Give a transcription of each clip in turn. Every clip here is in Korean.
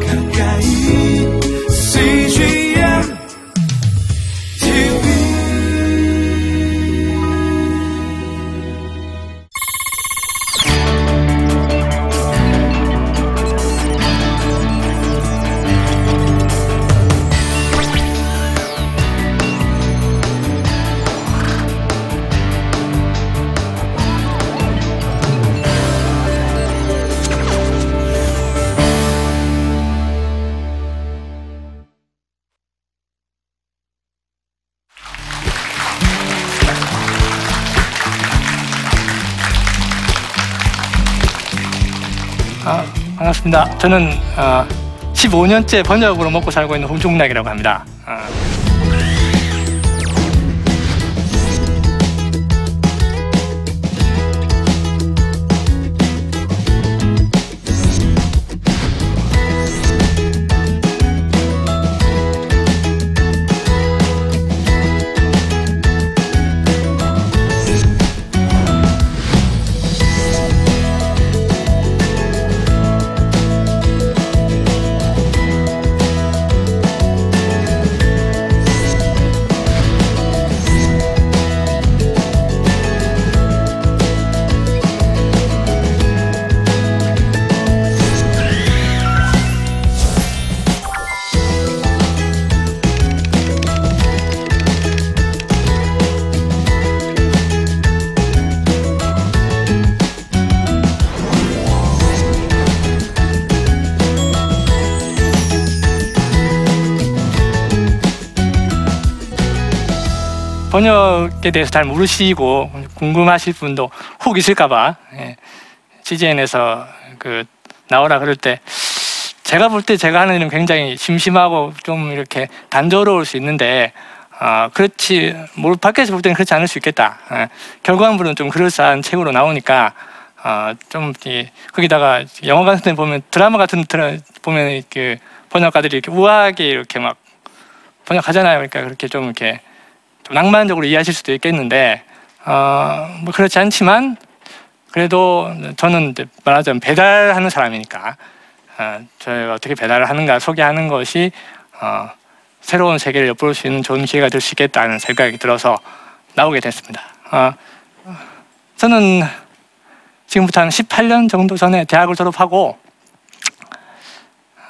가까 반갑습니다. 저는 어, 15년째 번역으로 먹고 살고 있는 홍종락이라고 합니다. 번역에 대해서 잘 모르시고 궁금하실 분도 혹 있을까봐 예, CGN에서 그 나오라 그럴 때 제가 볼 때 제가 하는 일은 굉장히 심심하고 좀 이렇게 단조로울 수 있는데 아 그렇지 뭘 밖에서 볼 때는 그렇지 않을 수 있겠다. 예, 결과물은 좀 그럴싸한 책으로 나오니까 아좀 거기다가 영화 같은 데 보면 드라마 같은 데 보면 그 번역가들이 이렇게 우아하게 이렇게 막 번역하잖아요. 그러니까 그렇게 좀 이렇게 좀 낭만적으로 이해하실 수도 있겠는데 어, 뭐 그렇지 않지만 그래도 저는 말하자면 배달하는 사람이니까 어, 저희가 어떻게 배달을 하는가 소개하는 것이 어, 새로운 세계를 엿볼 수 있는 좋은 기회가 될 수 있겠다는 생각이 들어서 나오게 됐습니다. 어, 저는 지금부터 한 18년 정도 전에 대학을 졸업하고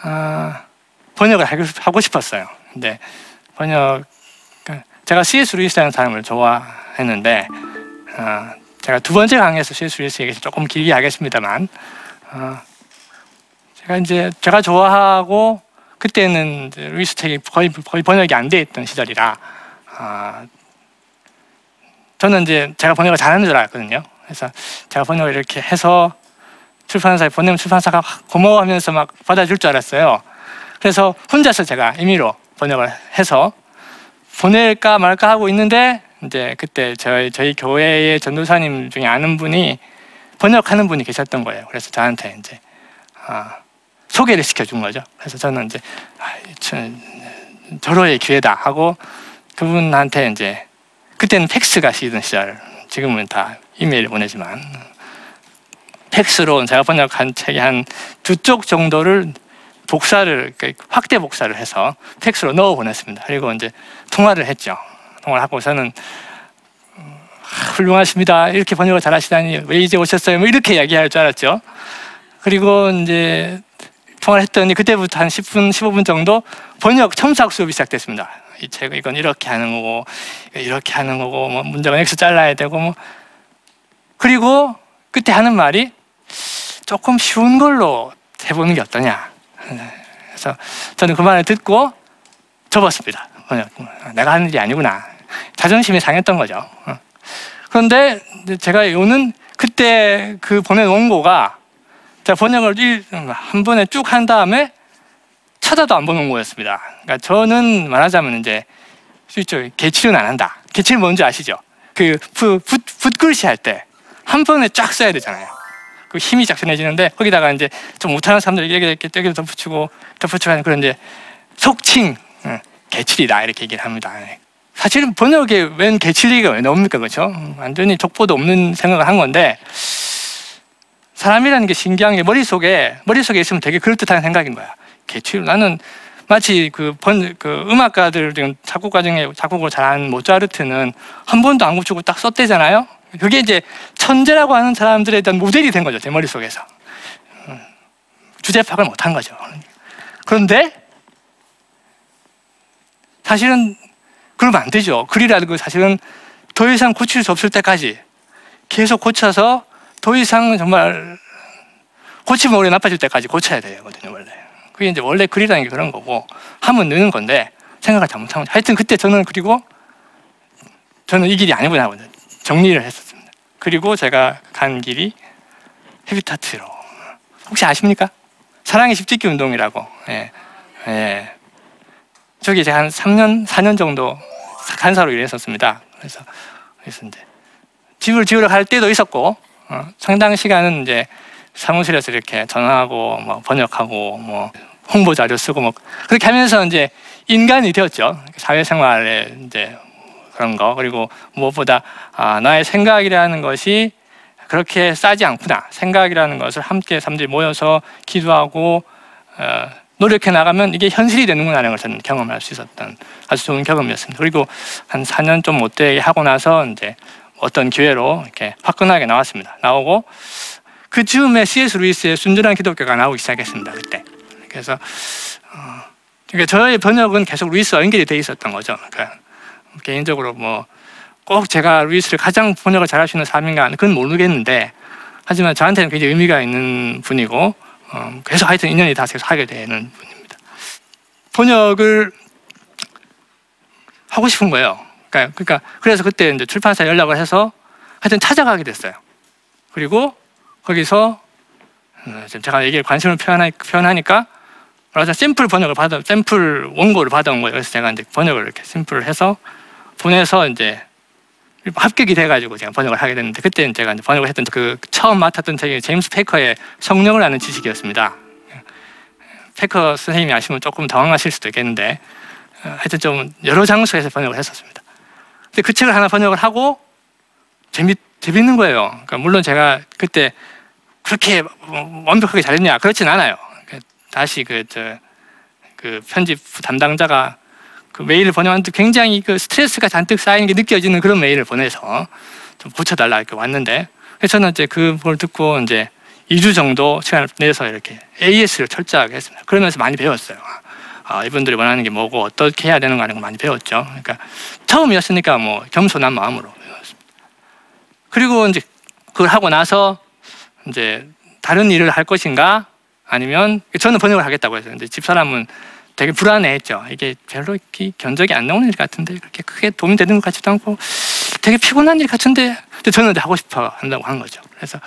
어, 번역을 하고 싶었어요. 근데 번역 제가 C.S. 루이스라는 사람을 좋아했는데 어, 제가 두 번째 강의에서 C.S. 루이스 얘기 조금 길게 하겠습니다만 어, 제가 이제 제가 좋아하고 그때는 루이스 책이 거의 거의 번역이 안 돼 있던 시절이라 어, 저는 이제 제가 번역을 잘하는 줄 알았거든요. 그래서 제가 번역을 이렇게 해서 출판사에 보내면 출판사가 고마워하면서 막 받아줄 줄 알았어요. 그래서 혼자서 제가 임의로 번역을 해서 보낼까 말까 하고 있는데 이제 그때 저희 저희 교회의 전도사님 중에 아는 분이 번역하는 분이 계셨던 거예요. 그래서 저한테 이제 아, 소개를 시켜준 거죠. 그래서 저는 이제 아, 참, 절호의 기회다 하고 그분한테 이제 그때는 팩스가 시던 시절 지금은 다 이메일 보내지만 팩스로 제가 번역한 책이 한 두 쪽 정도를 복사를 그러니까 확대 복사를 해서 팩스로 넣어 보냈습니다. 그리고 이제 통화를 했죠. 통화를 하고 저는 음, 훌륭하십니다. 이렇게 번역을 잘하시다니 왜 이제 오셨어요? 뭐 이렇게 이야기할 줄 알았죠. 그리고 이제 통화를 했더니 그때부터 한 10분, 15분 정도 번역 첨삭 수업이 시작됐습니다. 이책 이건 이렇게 하는 거고 이렇게 하는 거고 뭐 문장은 X 잘라야 되고 뭐 그리고 그때 하는 말이 조금 쉬운 걸로 해보는 게 어떠냐. 그래서 저는 그 말을 듣고 접었습니다. 번역. 내가 하는 일이 아니구나. 자존심이 상했던 거죠. 어. 그런데 제가 요는 그때 그 보낸 원고가 제가 번역을 일- 한 번에 쭉 한 다음에 쳐다도 안 보는 거였습니다. 그러니까 저는 말하자면 이제 개칠은 안 한다. 개칠 뭔지 아시죠? 그 붓글씨 할 때 한 번에 쫙 써야 되잖아요. 그 힘이 작전해지는데 거기다가 이제 좀 못하는 사람들 이렇게 이렇게 떼기 덧붙이고 덧붙이고 하는 그런 이제 속칭 응, 개칠이다 이렇게 얘기를 합니다. 네. 사실은 번역에 웬 개칠리가 왜 나옵니까 그렇죠? 음, 완전히 족보도 없는 생각을 한 건데 사람이라는 게 신기한 게 머릿속에 머릿속에 있으면 되게 그럴듯한 생각인 거야. 개취를 나는 마치 그, 번, 그 음악가들 지금 작곡 과정에 작곡을 잘하는 모차르트는 한 번도 안 고치고 딱 썼대잖아요. 그게 이제 천재라고 하는 사람들에 대한 모델이 된 거죠 제 머릿속에서 음, 주제 파악을 못한 거죠. 그런데 사실은 그러면 안 되죠. 글이라는 건 사실은 더 이상 고칠 수 없을 때까지 계속 고쳐서 더 이상 정말 고치면 오래 나빠질 때까지 고쳐야 되거든요, 원래. 그게 이제 원래 글이라는 게 그런 거고 하면 느는 건데 생각을 잘못하면 하여튼 그때 저는 그리고 저는 이 길이 아니구나 하고 정리를 했었습니다. 그리고 제가 간 길이 헤비타트로 혹시 아십니까? 사랑의 십짓기 운동이라고. 예. 예. 저기 제가 한 3년, 4년 정도 간사로 일했었습니다. 그래서 그래서 이제 집을 지으러 갈 때도 있었고 어, 상당 시간은 이제 사무실에서 이렇게 전화하고 뭐 번역하고 뭐 홍보 자료 쓰고 뭐 그렇게 하면서 이제 인간이 되었죠. 사회생활에 이제 그런 거 그리고 무엇보다 아, 나의 생각이라는 것이 그렇게 싸지 않구나. 생각이라는 것을 함께 사람들이 모여서 기도하고 어, 노력해 나가면 이게 현실이 되는구나라는 걸 저는 경험할 수 있었던 아주 좋은 경험이었습니다. 그리고 한 4년 좀 못되게 하고 나서 이제 어떤 기회로 이렇게 화끈하게 나왔습니다. 나오고 그 즈음에 C.S. 루이스의 순전한 기독교가 나오기 시작했습니다. 그때. 그래서 어, 그러니까 저의 번역은 계속 루이스와 연결이 돼 있었던 거죠. 그러니까 개인적으로 뭐 꼭 제가 루이스를 가장 번역을 잘할 수 있는 사람인가 그건 모르겠는데 하지만 저한테는 굉장히 의미가 있는 분이고 어, 계속 하여튼 인연이 다 계속 하게 되는 분입니다. 번역을 하고 싶은 거예요. 그러니까, 그러니까 그래서 그때 이제 출판사 연락을 해서 하여튼 찾아가게 됐어요. 그리고 거기서 어, 제가 얘기에 관심을 표현하니까 그래서 샘플 번역을 받아 샘플 원고를 받아온 거예요. 그래서 제가 이제 번역을 이렇게 샘플을 해서 보내서 이제 합격이 돼가지고 제가 번역을 하게 됐는데 그때는 제가 이제 번역을 했던 그 처음 맡았던 책이 제임스 페커의 성령을 아는 지식이었습니다. 페커 선생님이 아시면 조금 당황하실 수도 있겠는데 어, 하여튼 좀 여러 장소에서 번역을 했었습니다. 근데 그 책을 하나 번역을 하고 재밌 재밌는 거예요. 그러니까 물론 제가 그때 그렇게 완벽하게 잘했냐 그렇진 않아요. 그 다시 그 저 그 편집 담당자가 그 메일을 번역하는데 굉장히 그 스트레스가 잔뜩 쌓이는 게 느껴지는 그런 메일을 보내서 좀 고쳐달라 이렇게 왔는데 그래서 저는 이제 그걸 듣고 이제 2주 정도 시간을 내서 이렇게 AS를 철저하게 했습니다. 그러면서 많이 배웠어요. 아, 이분들이 원하는 게 뭐고 어떻게 해야 되는 거 하는 거 많이 배웠죠. 그러니까 처음이었으니까 뭐 겸손한 마음으로 배웠습니다. 그리고 이제 그걸 하고 나서 이제 다른 일을 할 것인가 아니면 저는 번역을 하겠다고 했어요. 근데 집사람은 되게 불안해했죠. 이게 별로 이렇게 견적이 안 나오는 일 같은데 그렇게 크게 도움이 되는 것 같지도 않고 되게 피곤한 일 같은데 근데 저는 하고 싶어 한다고 한 거죠. 그래서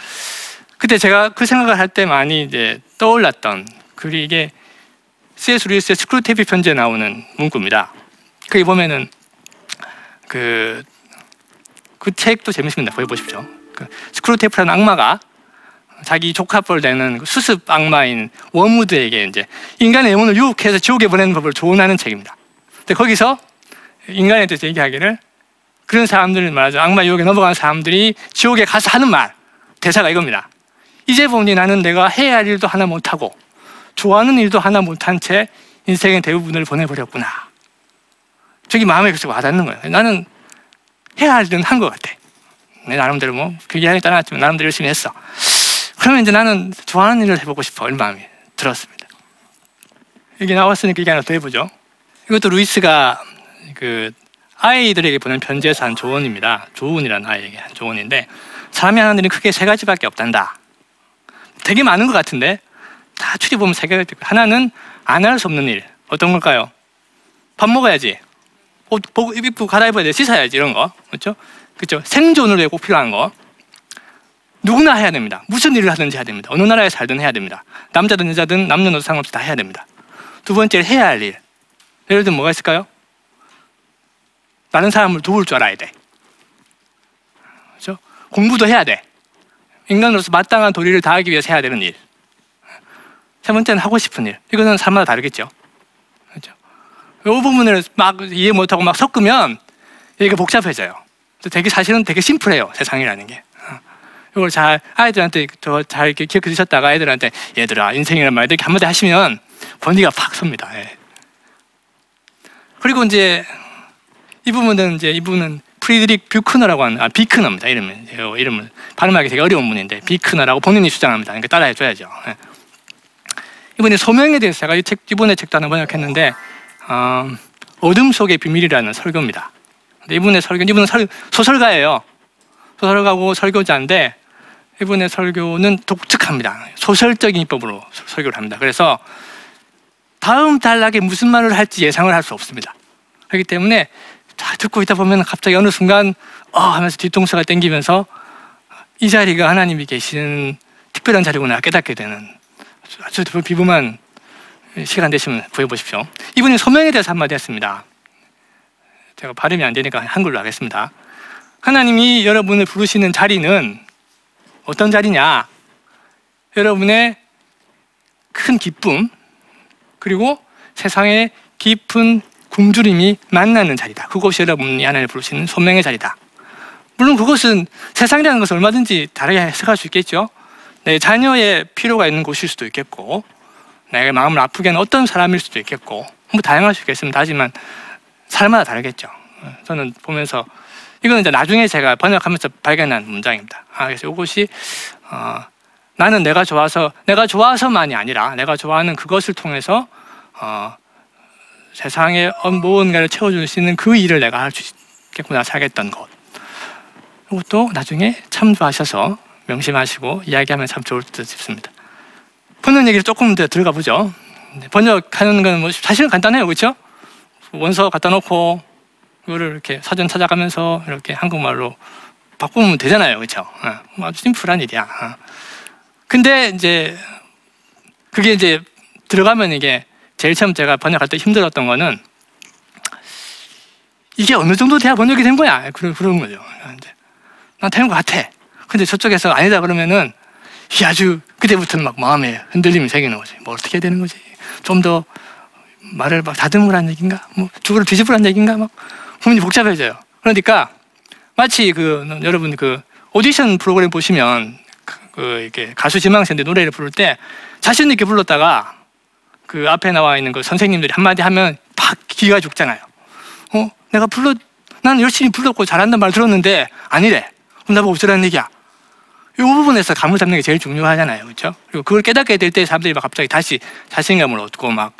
그때 제가 그 생각을 할 때 많이 이제 떠올랐던 글이 이게 C.S. 루이스의 스크루테이프 편지에 나오는 문구입니다. 거기 보면은 그, 그 책도 재밌습니다. 보여 보십시오. 그 스크루테이프라는 악마가 자기 조카뻘 되는 그 수습 악마인 워무드에게 이제 인간의 영혼을 유혹해서 지옥에 보내는 법을 조언하는 책입니다. 근데 거기서 인간에 대해서 얘기하기를 그런 사람들 말하죠. 악마 유혹에 넘어간 사람들이 지옥에 가서 하는 말 대사가 이겁니다. 이제 보니 나는 내가 해야 할 일도 하나 못하고 좋아하는 일도 하나 못한 채 인생의 대부분을 보내버렸구나. 저게 마음에 그렇게 와닿는 거예요. 나는 해야 할 일은 한 것 같아. 내 나름대로 뭐, 그게 떠났지만 나름대로 열심히 했어. 그러면 이제 나는 좋아하는 일을 해보고 싶어. 이런 마음이 들었습니다. 이게 나왔으니까 이게 하나 더 해보죠. 이것도 루이스가 그 아이들에게 보낸 편지에서 한 조언입니다. 조언이라는 아이에게 한 조언인데 사람이 하는 일은 크게 세 가지밖에 없단다. 되게 많은 것 같은데 다 추리 보면 세 있고 하나는 안 할 수 없는 일 어떤 걸까요? 밥 먹어야지. 옷 입고 갈아입어야 돼. 씻어야지 이런 거 그렇죠? 그렇죠. 생존을 위해 꼭 필요한 거. 누구나 해야 됩니다. 무슨 일을 하든지 해야 됩니다. 어느 나라에 살든 해야 됩니다. 남자든 여자든 남녀노소 상관없이 다 해야 됩니다. 두 번째 해야 할 일. 예를 들면 뭐가 있을까요? 다른 사람을 도울 줄 알아야 돼. 그렇죠? 공부도 해야 돼. 인간으로서 마땅한 도리를 다하기 위해서 해야 되는 일. 세 번째는 하고 싶은 일. 이거는 사람마다 다르겠죠. 그렇죠? 이 부분을 막 이해 못하고 막 섞으면 이게 복잡해져요. 되게 사실은 되게 심플해요. 세상이라는 게. 어. 이걸 잘 아이들한테 더잘 기억해 주셨다가 아이들한테 얘들아 인생이란 말 이렇게 한마디 하시면 권위가 팍 섭니다. 예. 그리고 이제 이 부분은 이제 이분은 프리드릭 뷰크너라고 하는 아 비크너입니다. 이름은 이 이름을 발음하기 되게 어려운 분인데 비크너라고 본인이 주장합니다. 그러니까 따라해 줘야죠. 예. 이번에 소명에 대해서 제가 이 책, 이번에 책도 하나 번역했는데 어, 어둠 속의 비밀이라는 설교입니다. 이분의 설교, 이분은 설, 소설가예요. 소설가고 설교자인데 이분의 설교는 독특합니다. 소설적인 입법으로 설교를 합니다. 그래서 다음 단락에 무슨 말을 할지 예상을 할 수 없습니다. 그렇기 때문에 다 듣고 있다 보면 갑자기 어느 순간 어 하면서 뒤통수가 땡기면서 이 자리가 하나님이 계시는 특별한 자리구나 깨닫게 되는 아주 비범한 시간 되시면 구해보십시오. 이분이 소명에 대해서 한마디 했습니다. 제가 발음이 안 되니까 한글로 하겠습니다. 하나님이 여러분을 부르시는 자리는 어떤 자리냐? 여러분의 큰 기쁨, 그리고 세상의 깊은 굶주림이 만나는 자리다. 그것이 여러분이 하나님을 부르시는 소명의 자리다. 물론 그것은 세상이라는 것을 얼마든지 다르게 해석할 수 있겠죠. 내 자녀의 필요가 있는 곳일 수도 있겠고, 내가 마음을 아프게 하는 어떤 사람일 수도 있겠고, 뭐 다양할 수 있겠습니다. 하지만 사람마다 다르겠죠. 저는 보면서 이거는 이제 나중에 제가 번역하면서 발견한 문장입니다. 아, 그래서 이것이 어, 나는 내가 좋아서 내가 좋아서만이 아니라 내가 좋아하는 그것을 통해서 어, 세상의 무언가를 채워줄 수 있는 그 일을 내가 할 수 있겠구나 사겠던 것. 이것도 나중에 참조하셔서 명심하시고 이야기하면 참 좋을 듯 싶습니다. 번역 얘기를 조금 더 들어가 보죠. 번역하는 건 뭐 사실은 간단해요, 그렇죠? 원서 갖다 놓고 이거를 이렇게 사전 찾아가면서 이렇게 한국말로 바꾸면 되잖아요, 그렇죠? 어, 아주 심플한 일이야. 어. 근데 이제 그게 이제 들어가면 이게 제일 처음 제가 번역할 때 힘들었던 거는 이게 어느 정도 돼야 번역이 된 거야. 그런, 그런 거죠. 이제 난 되는 것 같아. 근데 저쪽에서 아니다 그러면은 이 아주 그때부터는 막 마음에 흔들림이 생기는 거지. 뭐 어떻게 해야 되는 거지? 좀 더 말을 막 다듬으라는 얘기인가? 뭐 죽을 뒤집으라는 얘기인가? 막 고민이 복잡해져요. 그러니까 마치 그 여러분 그 오디션 프로그램 보시면 그, 그 이렇게 가수 지망생들 노래를 부를 때 자신 있게 불렀다가 그 앞에 나와 있는 그 선생님들이 한마디 하면 팍 기가 죽잖아요. 어, 내가 불러, 난 열심히 불렀고 잘한다는 말 들었는데 아니래. 그럼 나보고 어쩌라는 얘기야. 이 부분에서 감을 잡는 게 제일 중요하잖아요. 그렇죠? 그리고 그걸 깨닫게 될 때 사람들이 막 갑자기 다시 자신감을 얻고 막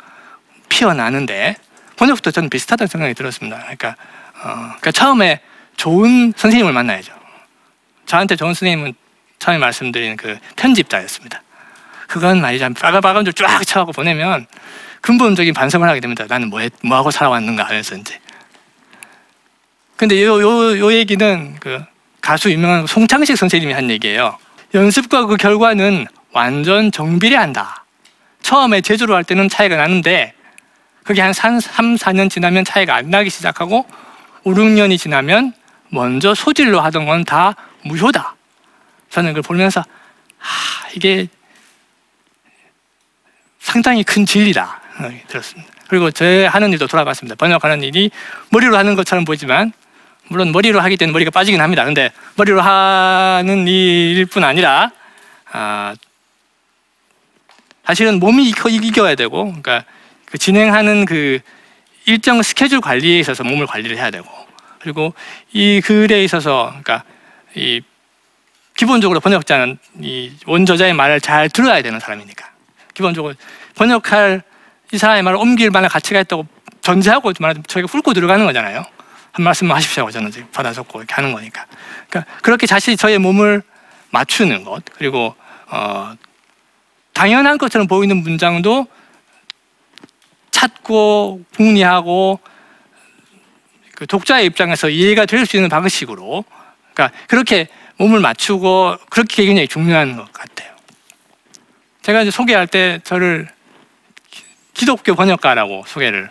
피어나는데 번역부터 저는 비슷하다는 생각이 들었습니다. 그러니까, 어, 그러니까 처음에 좋은 선생님을 만나야죠. 저한테 좋은 선생님은 처음에 말씀드린 그 편집자였습니다. 그건 말이죠. 빠가빠가 쫙 쳐갖고 보내면 근본적인 반성을 하게 됩니다. 나는 뭐, 했, 뭐 하고 살아왔는가 하면서 이제. 근데 요, 요, 요 얘기는 그 가수 유명한 송창식 선생님이 한 얘기예요. 연습과 그 결과는 완전 정비례한다. 처음에 제주로 할 때는 차이가 나는데 그게 한 3, 4년 지나면 차이가 안 나기 시작하고 5, 6년이 지나면 먼저 소질로 하던 건 다 무효다. 저는 그걸 보면서 아, 이게 상당히 큰 진리다 들었습니다. 그리고 제 하는 일도 돌아봤습니다. 번역하는 일이 머리로 하는 것처럼 보이지만 물론 머리로 하기 때문에 머리가 빠지긴 합니다. 근데 머리로 하는 일일 뿐 아니라 아, 사실은 몸이 이겨야 되고 그러니까 그 진행하는 그 일정 스케줄 관리에 있어서 몸을 관리를 해야 되고 그리고 이 글에 있어서 그러니까 이 기본적으로 번역자는 이 원저자의 말을 잘 들어야 되는 사람이니까 기본적으로 번역할 이 사람의 말을 옮길 만한 가치가 있다고 전제하고 말하면 저희가 훑고 들어가는 거잖아요. 한 말씀만 하십시오 저는 이제 받아 적고 이렇게 하는 거니까. 그러니까 그렇게 자신이 저의 몸을 맞추는 것 그리고 어, 당연한 것처럼 보이는 문장도 찾고 궁리하고 그 독자의 입장에서 이해가 될 수 있는 방식으로 그러니까 그렇게 몸을 맞추고 그렇게 굉장히 중요한 것 같아요. 제가 이제 소개할 때 저를 기독교 번역가라고 소개를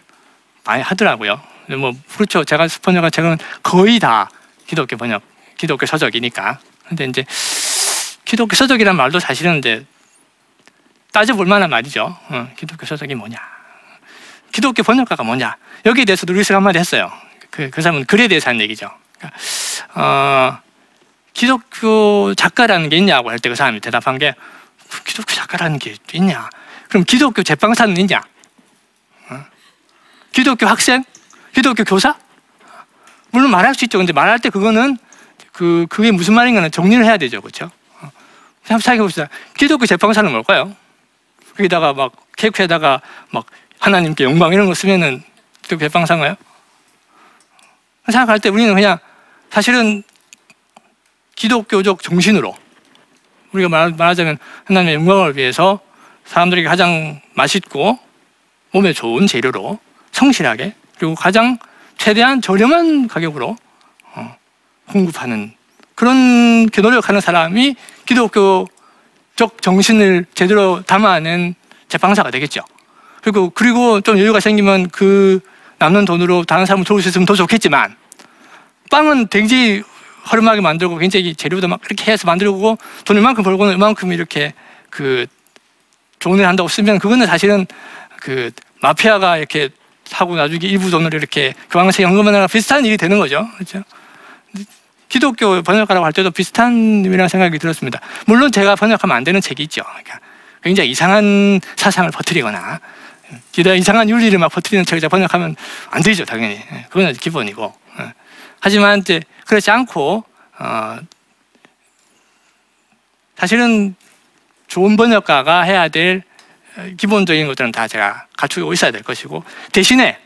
많이 하더라고요. 뭐 그렇죠. 제가 번역한 책은 거의 다 기독교 번역, 기독교 서적이니까. 근데 이제 기독교 서적이란 말도 사실은 이제 따져볼 만한 말이죠. 어, 기독교 서적이 뭐냐? 기독교 번역가가 뭐냐? 여기에 대해서도 루이스가 한마디 했어요. 그, 그 사람은 글에 대해서 한 얘기죠. 그러니까, 어, 기독교 작가라는 게 있냐고 할 때 그 사람이 대답한 게 기독교 작가라는 게 있냐? 그럼 기독교 제빵사는 있냐? 어? 기독교 학생? 기독교 교사? 물론 말할 수 있죠. 근데 말할 때 그거는 그 그게 무슨 말인가는 정리를 해야 되죠, 그렇죠? 어. 한번 생각해 봅시다. 기독교 제빵사는 뭘까요? 거기다가 막 케이크에다가 막 하나님께 영광 이런 거 쓰면은 기독교 제빵사인가요? 생각할 때 우리는 그냥 사실은 기독교적 정신으로 우리가 말, 말하자면 하나님의 영광을 위해서 사람들에게 가장 맛있고 몸에 좋은 재료로 성실하게 그리고 가장 최대한 저렴한 가격으로 어, 공급하는 그런 이렇게 노력하는 사람이 기독교적 정신을 제대로 담아낸 제빵사가 되겠죠. 그리고 그리고 좀 여유가 생기면 그 남는 돈으로 다른 사람을 도울 수 있으면 더 좋겠지만 빵은 굉장히 허름하게 만들고 굉장히 재료도 막 이렇게 해서 만들고 돈 이만큼 벌고는 이만큼 이렇게 그일 한다고 쓰면 그거는 사실은 그 마피아가 이렇게 하고 나중에 일부 돈을 이렇게 교황세 연금하느라 비슷한 일이 되는 거죠. 그렇죠? 기독교 번역가라고 할 때도 비슷한 일이라는 생각이 들었습니다. 물론 제가 번역하면 안 되는 책이 있죠. 그러니까 굉장히 이상한 사상을 퍼뜨리거나 기다 이상한 윤리를 막 퍼뜨리는 책을 번역하면 안 되죠, 당연히. 예, 그건 기본이고. 예. 하지만 이제 그렇지 않고 어, 사실은 좋은 번역가가 해야 될 어, 기본적인 것들은 다 제가 갖추고 있어야 될 것이고 대신에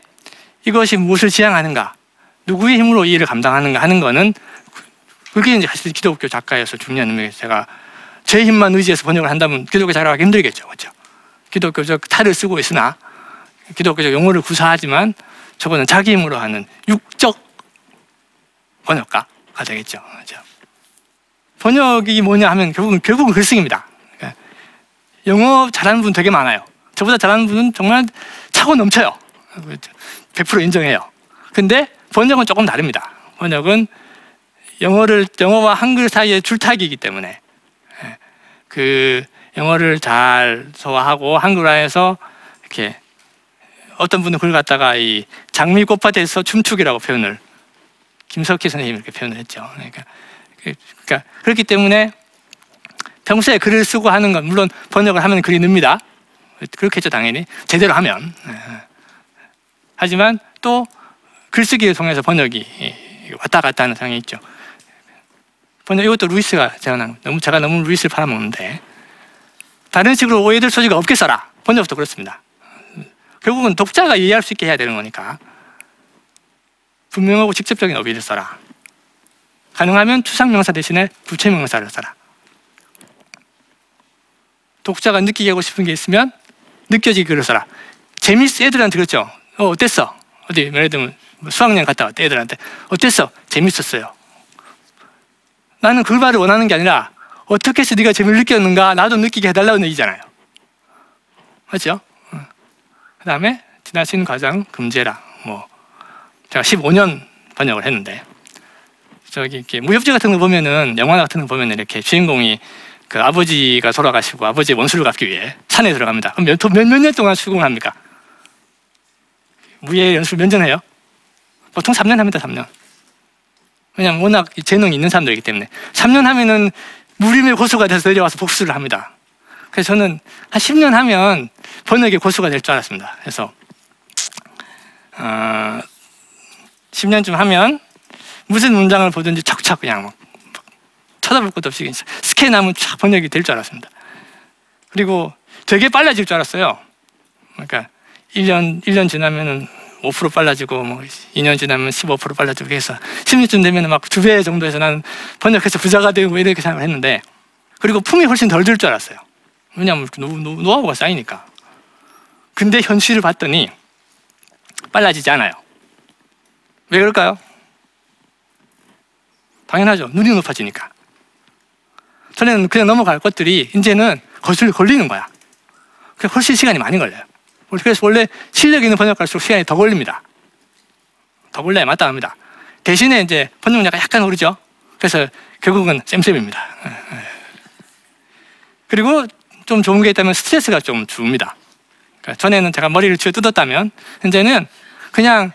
이것이 무엇을 지향하는가, 누구의 힘으로 이 일을 감당하는가 하는 거는 그게 이제 사실 기독교 작가여서 중요한 의미에서 제가 제 힘만 의지해서 번역을 한다면 기독교 작가가 힘들겠죠, 그렇죠? 기독교적 탈을 쓰고 있으나 기독교적 용어를 구사하지만 저거는 자기 힘으로 하는 육적 번역가가 되겠죠. 그렇죠? 번역이 뭐냐 하면 결국은 결국은 글쓰기입니다. 그러니까 영어 잘하는 분 되게 많아요. 저보다 잘하는 분은 정말 차고 넘쳐요. 100% 인정해요. 근데 번역은 조금 다릅니다. 번역은 영어를 영어와 한글 사이의 줄타기이기 때문에 예, 그 영어를 잘 소화하고 한글화해서 이렇게 어떤 분은 그걸 갖다가 이 장미 꽃밭에서 춤추기라고 표현을 김석희 선생님이 이렇게 표현을 했죠. 그러니까, 그러니까 그렇기 때문에 평소에 글을 쓰고 하는 건 물론 번역을 하면 글이 늡니다. 그렇겠죠 당연히 제대로 하면. 예. 하지만 또 글쓰기를 통해서 번역이 왔다 갔다 하는 상황이 있죠. 번역 이것도 루이스가 제가 너무 제가 너무 루이스를 팔아먹는데 다른 식으로 오해될 소지가 없게 써라. 번역도 그렇습니다. 결국은 독자가 이해할 수 있게 해야 되는 거니까 분명하고 직접적인 어휘를 써라. 가능하면 추상명사 대신에 부채명사를 써라. 독자가 느끼게 하고 싶은 게 있으면 느껴지게 글을 써라. 재밌어 애들한테 그렇죠. 어, 어땠어? 어디 예를 들면 뭐 수학여행 갔다 왔대 애들한테 어땠어? 재밌었어요. 나는 그 말을 원하는 게 아니라 어떻게 해서 네가 재미를 느꼈는가 나도 느끼게 해달라는 얘기잖아요. 맞죠? 그 다음에 지나친 과장 금지라 뭐 제가 15년 번역을 했는데 저기 이렇게 무협지 같은 거 보면은 영화 같은 거 보면은 이렇게 주인공이 그 아버지가 돌아가시고 아버지 원수를 갚기 위해 산에 들어갑니다. 그럼 몇몇 년 동안 수긍합니까? 무예 연수를 몇년 해요? 보통 3년 합니다. 3년. 왜냐면 워낙 재능이 있는 사람들이기 때문에 3년 하면은 무림의 고수가 돼서 내려와서 복수를 합니다. 그래서 저는 한 10년 하면 번역의 고수가 될 줄 알았습니다. 그래서 어, 10년쯤 하면 무슨 문장을 보든지 척척 그냥 막 쳐다볼 것도 없이 스캔하면 쫙 번역이 될 줄 알았습니다. 그리고 되게 빨라질 줄 알았어요. 그러니까 1년 1년 지나면은 5% 빨라지고 뭐 2년 지나면 15% 빨라지고 해서 10년쯤 되면 막 두 배 정도에서 나는 번역해서 부자가 되고 뭐 이렇게 생각을 했는데 그리고 품이 훨씬 덜 들 줄 알았어요. 왜냐하면 노, 노, 노하우가 쌓이니까. 근데 현실을 봤더니 빨라지지 않아요. 왜 그럴까요? 당연하죠. 눈이 높아지니까. 전에는 그냥 넘어갈 것들이 이제는 거슬 걸리는 거야. 훨씬 시간이 많이 걸려요. 그래서 원래 실력 있는 번역갈수록 시간이 더 걸립니다. 더 걸려야 마땅합니다. 대신에 이제 번역량가 약간 오르죠. 그래서 결국은 쌤쌤입니다. 그리고 좀 좋은 게 있다면 스트레스가 좀 줍니다. 그러니까 전에는 제가 머리를 쥐어 뜯었다면 현재는 그냥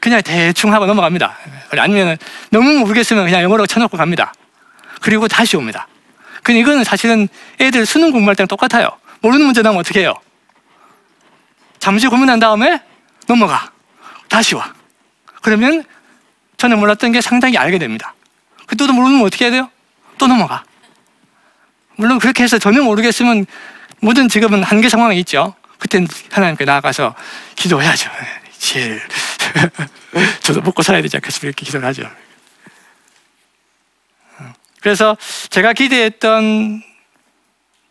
그냥 대충 하고 넘어갑니다. 아니면 너무 모르겠으면 그냥 영어로 쳐놓고 갑니다. 그리고 다시 옵니다. 근데 이거는 사실은 애들 수능 공부할 때랑 똑같아요. 모르는 문제 나면 어떻게 해요? 잠시 고민한 다음에 넘어가. 다시 와. 그러면 전에 몰랐던 게 상당히 알게 됩니다. 그또 모르면 어떻게 해야 돼요? 또 넘어가. 물론 그렇게 해서 전혀 모르겠으면 모든 직업은 한계 상황이 있죠. 그땐 하나님께 나아가서 기도해야죠. 제일 저도 먹고 살아야 되지 않겠습니까? 이렇게 기도를 하죠. 그래서 제가 기대했던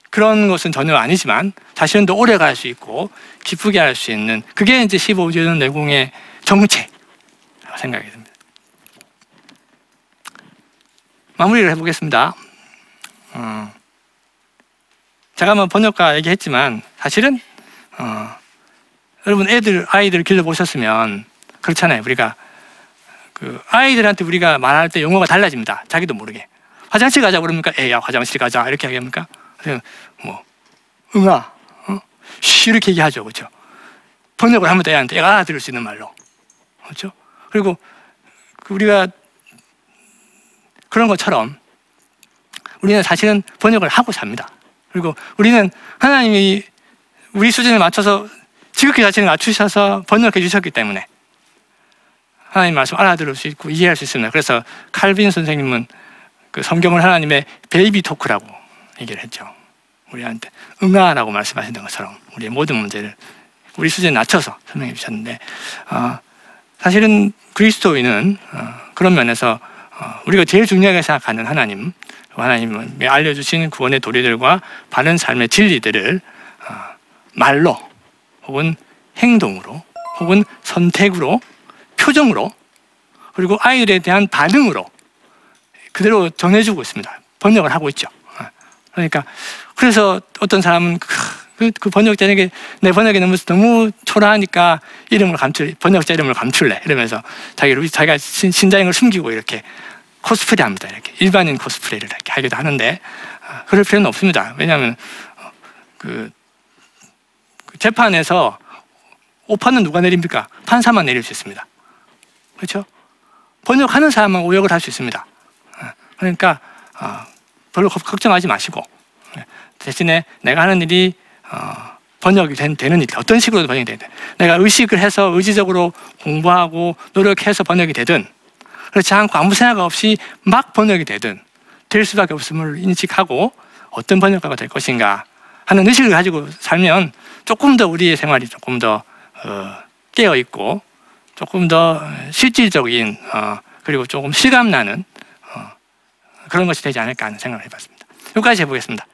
그런 것은 전혀 아니지만 사실은 더 오래 갈 수 있고 기쁘게 할 수 있는 그게 이제 15주년 내공의 정체라고 생각이 듭니다. 마무리를 해보겠습니다. 어, 제가 뭐 번역가 얘기했지만 사실은 어, 여러분 애들 아이들 길러 보셨으면 그렇잖아요. 우리가 그 아이들한테 우리가 말할 때 용어가 달라집니다. 자기도 모르게 화장실 가자 그러니까 애야 화장실 가자 이렇게 얘기합니까? 뭐 응아 어? 쉬 이렇게 얘기하죠, 그렇죠? 번역을 하면 애한테 애가 알아들을 수 있는 말로 그렇죠? 그리고 그 우리가 그런 것처럼 우리는 사실은 번역을 하고 삽니다. 그리고 우리는 하나님이 우리 수준에 맞춰서 지극히 자신을 맞추셔서 번역해 주셨기 때문에 하나님 말씀 알아들을 수 있고 이해할 수 있습니다. 그래서 칼빈 선생님은 그 성경을 하나님의 베이비 토크라고 얘기를 했죠. 우리한테 응아라고 말씀하셨던 것처럼 우리의 모든 문제를 우리 수준에 낮춰서 설명해 주셨는데 어, 사실은 그리스도인은 어, 그런 면에서 어, 우리가 제일 중요하게 생각하는 하나님 하나님이 알려주신 구원의 도리들과 바른 삶의 진리들을 어, 말로 혹은 행동으로 혹은 선택으로 표정으로 그리고 아이들에 대한 반응으로 그대로 전해주고 있습니다. 번역을 하고 있죠. 어, 그러니까 그래서 어떤 사람은 그, 그 번역자에게 내 번역이 너무 너무 초라하니까 이름을 감출 번역자 이름을 감출래 이러면서 자기를 자기가 신, 신자임을 숨기고 이렇게 코스프레 합니다. 이렇게 일반인 코스프레를 이렇게 하기도 하는데 어, 그럴 필요는 없습니다. 왜냐하면 어, 그, 그 재판에서 오판은 누가 내립니까? 판사만 내릴 수 있습니다. 그렇죠? 번역하는 사람만 오역을 할 수 있습니다. 어, 그러니까 어, 별로 걱정하지 마시고 예, 대신에 내가 하는 일이 어, 번역이 된, 되는 일 어떤 식으로 번역이 되든 내가 의식을 해서 의지적으로 공부하고 노력해서 번역이 되든 그렇지 않고 아무 생각 없이 막 번역이 되든 될 수밖에 없음을 인식하고 어떤 번역가가 될 것인가 하는 의식을 가지고 살면 조금 더 우리의 생활이 조금 더 어, 깨어 있고 조금 더 실질적인 어, 그리고 조금 실감 나는 어, 그런 것이 되지 않을까 하는 생각을 해봤습니다. 여기까지 해보겠습니다.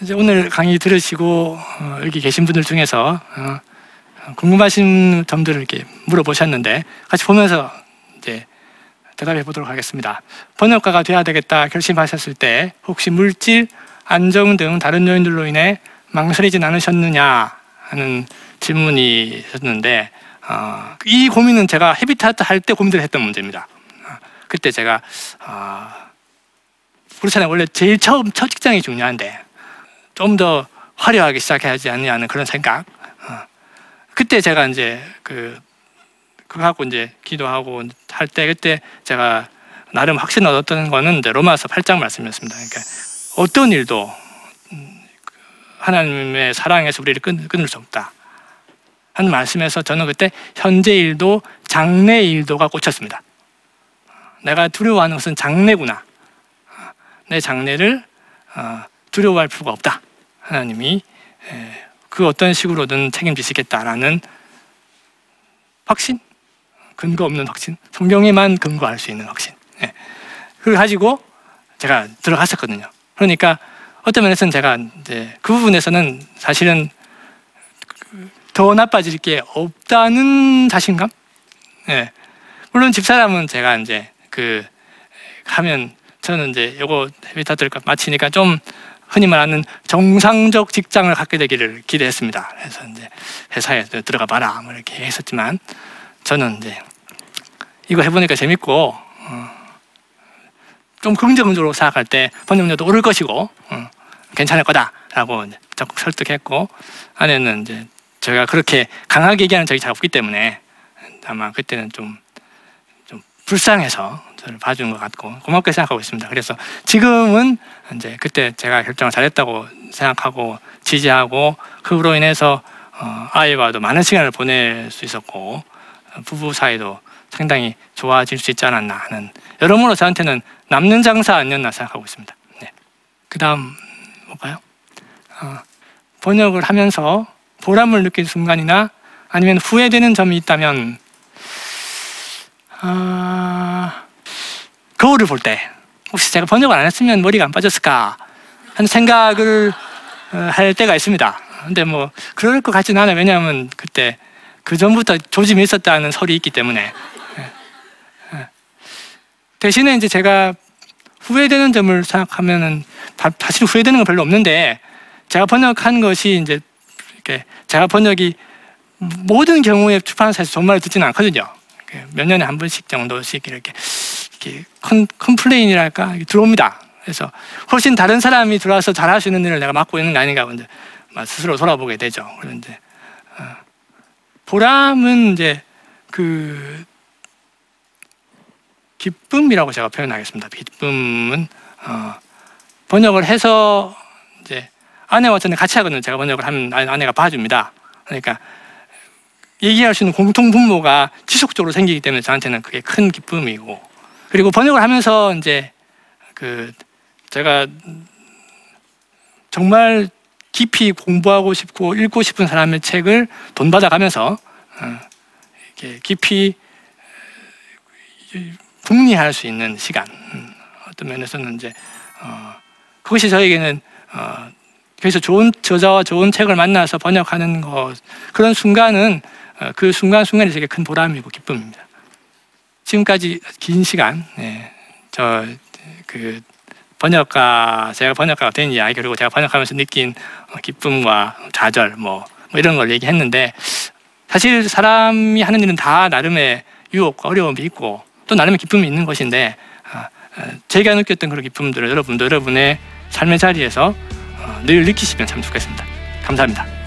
이제 오늘 강의 들으시고 어, 여기 계신 분들 중에서 어, 궁금하신 점들을 이렇게 물어보셨는데 같이 보면서 이제 대답해 보도록 하겠습니다. 번역가가 돼야 되겠다 결심하셨을 때 혹시 물질, 안정 등 다른 요인들로 인해 망설이진 않으셨느냐 하는 질문이 있었는데 어, 이 고민은 제가 헤비타트 할 때 고민을 했던 문제입니다. 어, 그때 제가 어, 그렇잖아요. 원래 제일 처음 첫 직장이 중요한데 좀 더 화려하게 시작해야지 않냐는 그런 생각. 어. 그때 제가 이제 그 그거 갖고 이제 기도하고 할 때 그때 제가 나름 확신 얻었던 거는 로마서 8장 말씀이었습니다. 그러니까 어떤 일도 음, 그 하나님의 사랑에서 우리를 끊, 끊을 수 없다. 하는 말씀에서 저는 그때 현재 일도 장래 일도가 꽂혔습니다. 내가 두려워하는 것은 장래구나. 내 장래를 어, 두려워할 필요가 없다. 하나님이 그 어떤 식으로든 책임지시겠다라는 확신, 근거 없는 확신, 성경에만 근거할 수 있는 확신. 예. 그걸 가지고 제가 들어갔었거든요. 그러니까 어떤 면에서는 제가 이제 그 부분에서는 사실은 더 나빠질 게 없다는 자신감. 예. 물론 집사람은 제가 이제 그 하면 저는 이제 요거 헤비타트를 마치니까 좀 흔히 말하는 정상적 직장을 갖게 되기를 기대했습니다. 그래서 이제 회사에 들어가 봐라 뭐 이렇게 했었지만 저는 이제 이거 해보니까 재밌고 어, 좀 긍정적으로 생각할 때 번역료도 오를 것이고 어, 괜찮을 거다라고 적극 설득했고 아내는 이제 제가 그렇게 강하게 얘기하는 적이 잘 없기 때문에 아마 그때는 좀, 좀 불쌍해서 저를 봐주는 것 같고 고맙게 생각하고 있습니다. 그래서 지금은 이제 그때 제가 결정을 잘했다고 생각하고 지지하고 그로 인해서 어, 아이와도 많은 시간을 보낼 수 있었고 어, 부부 사이도 상당히 좋아질 수 있지 않았나 하는 여러모로 저한테는 남는 장사 아니었나 생각하고 있습니다. 네. 그 다음 볼까요? 어, 번역을 하면서 보람을 느낀 순간이나 아니면 후회되는 점이 있다면 아, 거울을 볼 때 혹시 제가 번역을 안 했으면 머리가 안 빠졌을까 하는 생각을 어, 할 때가 있습니다. 근데 뭐 그럴 것 같지는 않아요. 왜냐하면 그때 그 전부터 조짐이 있었다는 설이 있기 때문에 예. 예. 대신에 이제 제가 후회되는 점을 생각하면은 다- 사실 후회되는 건 별로 없는데 제가 번역한 것이 이제 이렇게 제가 번역이 모든 경우에 출판사에서 정말 듣지는 않거든요. 이렇게 몇 년에 한 번씩 정도씩 이렇게 이렇게 컴, 컴플레인이랄까 들어옵니다. 그래서 훨씬 다른 사람이 들어와서 잘할 수 있는 일을 내가 맡고 있는 게 아닌가 막 스스로 돌아보게 되죠. 그런데 어, 보람은 이제 그 기쁨이라고 제가 표현하겠습니다. 기쁨은 어, 번역을 해서 이제 아내와 저는 같이 하거든요. 제가 번역을 하면 아- 아내가 봐줍니다. 그러니까 얘기할 수 있는 공통 분모가 지속적으로 생기기 때문에 저한테는 그게 큰 기쁨이고. 그리고 번역을 하면서 이제 그 제가 정말 깊이 공부하고 싶고 읽고 싶은 사람의 책을 돈 받아가면서 어, 이렇게 깊이 어, 궁리할 수 있는 시간 음, 어떤 면에서는 이제 어, 그것이 저에게는 어, 그래서 좋은 저자와 좋은 책을 만나서 번역하는 것 그런 순간은 어, 그 순간 순간이 되게 큰 보람이고 기쁨입니다. 지금까지 긴 시간 네, 저그 번역가 제가 번역가가 된 이야기 그리고 제가 번역하면서 느낀 어, 기쁨과 좌절 뭐, 뭐 이런 걸 얘기했는데 사실 사람이 하는 일은 다 나름의 유혹과 어려움이 있고 또 나름의 기쁨이 있는 것인데 아, 아, 제가 느꼈던 그런 기쁨들을 여러분도 여러분의 삶의 자리에서 어, 늘 느끼시면 참 좋겠습니다. 감사합니다.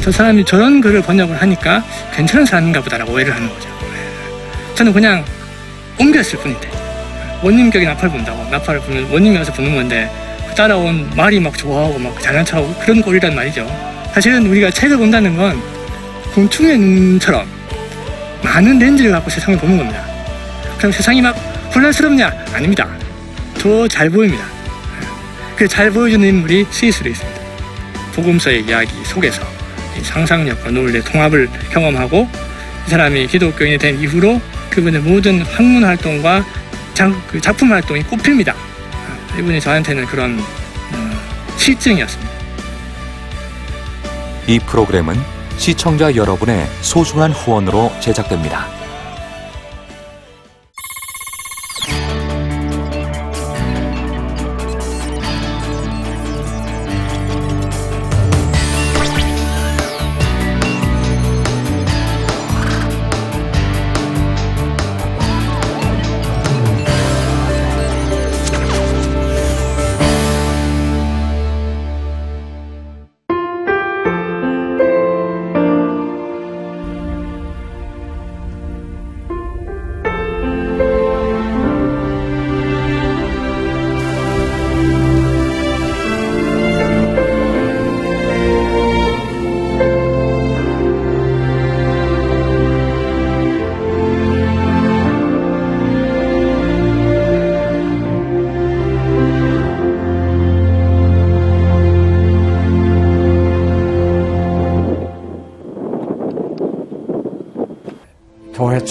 저 사람이 저런 글을 번역을 하니까 괜찮은 사람인가 보다라고 오해를 하는 거죠. 저는 그냥 옮겼을 뿐인데 원님격이 나팔 분다고 나팔을 부는 원님이 와서 부는 건데 그 따라온 말이 막 좋아하고 막 잘난 척하고 그런 꼴이란 말이죠. 사실은 우리가 책을 본다는 건 곤충의 눈처럼 많은 렌즈를 갖고 세상을 보는 겁니다. 그럼 세상이 막 혼란스럽냐? 아닙니다. 더 잘 보입니다. 그 잘 보여주는 인물이 스위스로 있습니다. 복음서의 이야기 속에서 이 상상력과 논리의 통합을 경험하고 이 사람이 기독교인이 된 이후로 그분의 모든 학문 활동과 작, 그 작품 활동이 꽃핍니다. 아, 이분이 저한테는 그런 어, 실증이었습니다. 이 프로그램은 시청자 여러분의 소중한 후원으로 제작됩니다.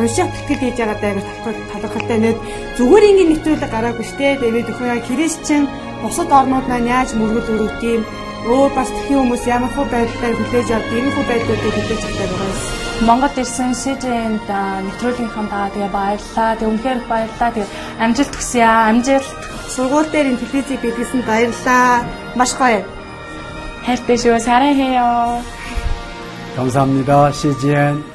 унших тэтгэл хийж байгаа даа талхал талхалтай нэт зүгээр ингэ нэвтрүүлэг гараагүй штэ тэгээд өхөө яа христчэн бусад орнууд маань яаж мөргөл өрөвт юм өөр бас тхэн хүмүүс ямар хөө байдлаар хүлээж авд ийм хөө байдлуудыг хүлээж авдаг байгаа юм. Монгол ирсэн СЖН-д нэвтрүүлгийнхаа даа тэгээ баярлаа. Тэг үнхээр их баярлаа. Тэг амжилт хүсье аа. Амжилт. Сургууль дээр ин телевизийг бидлсэн баярлаа. Маш гоё. хайртай шүү. 사랑해요. 감사합니다. CGN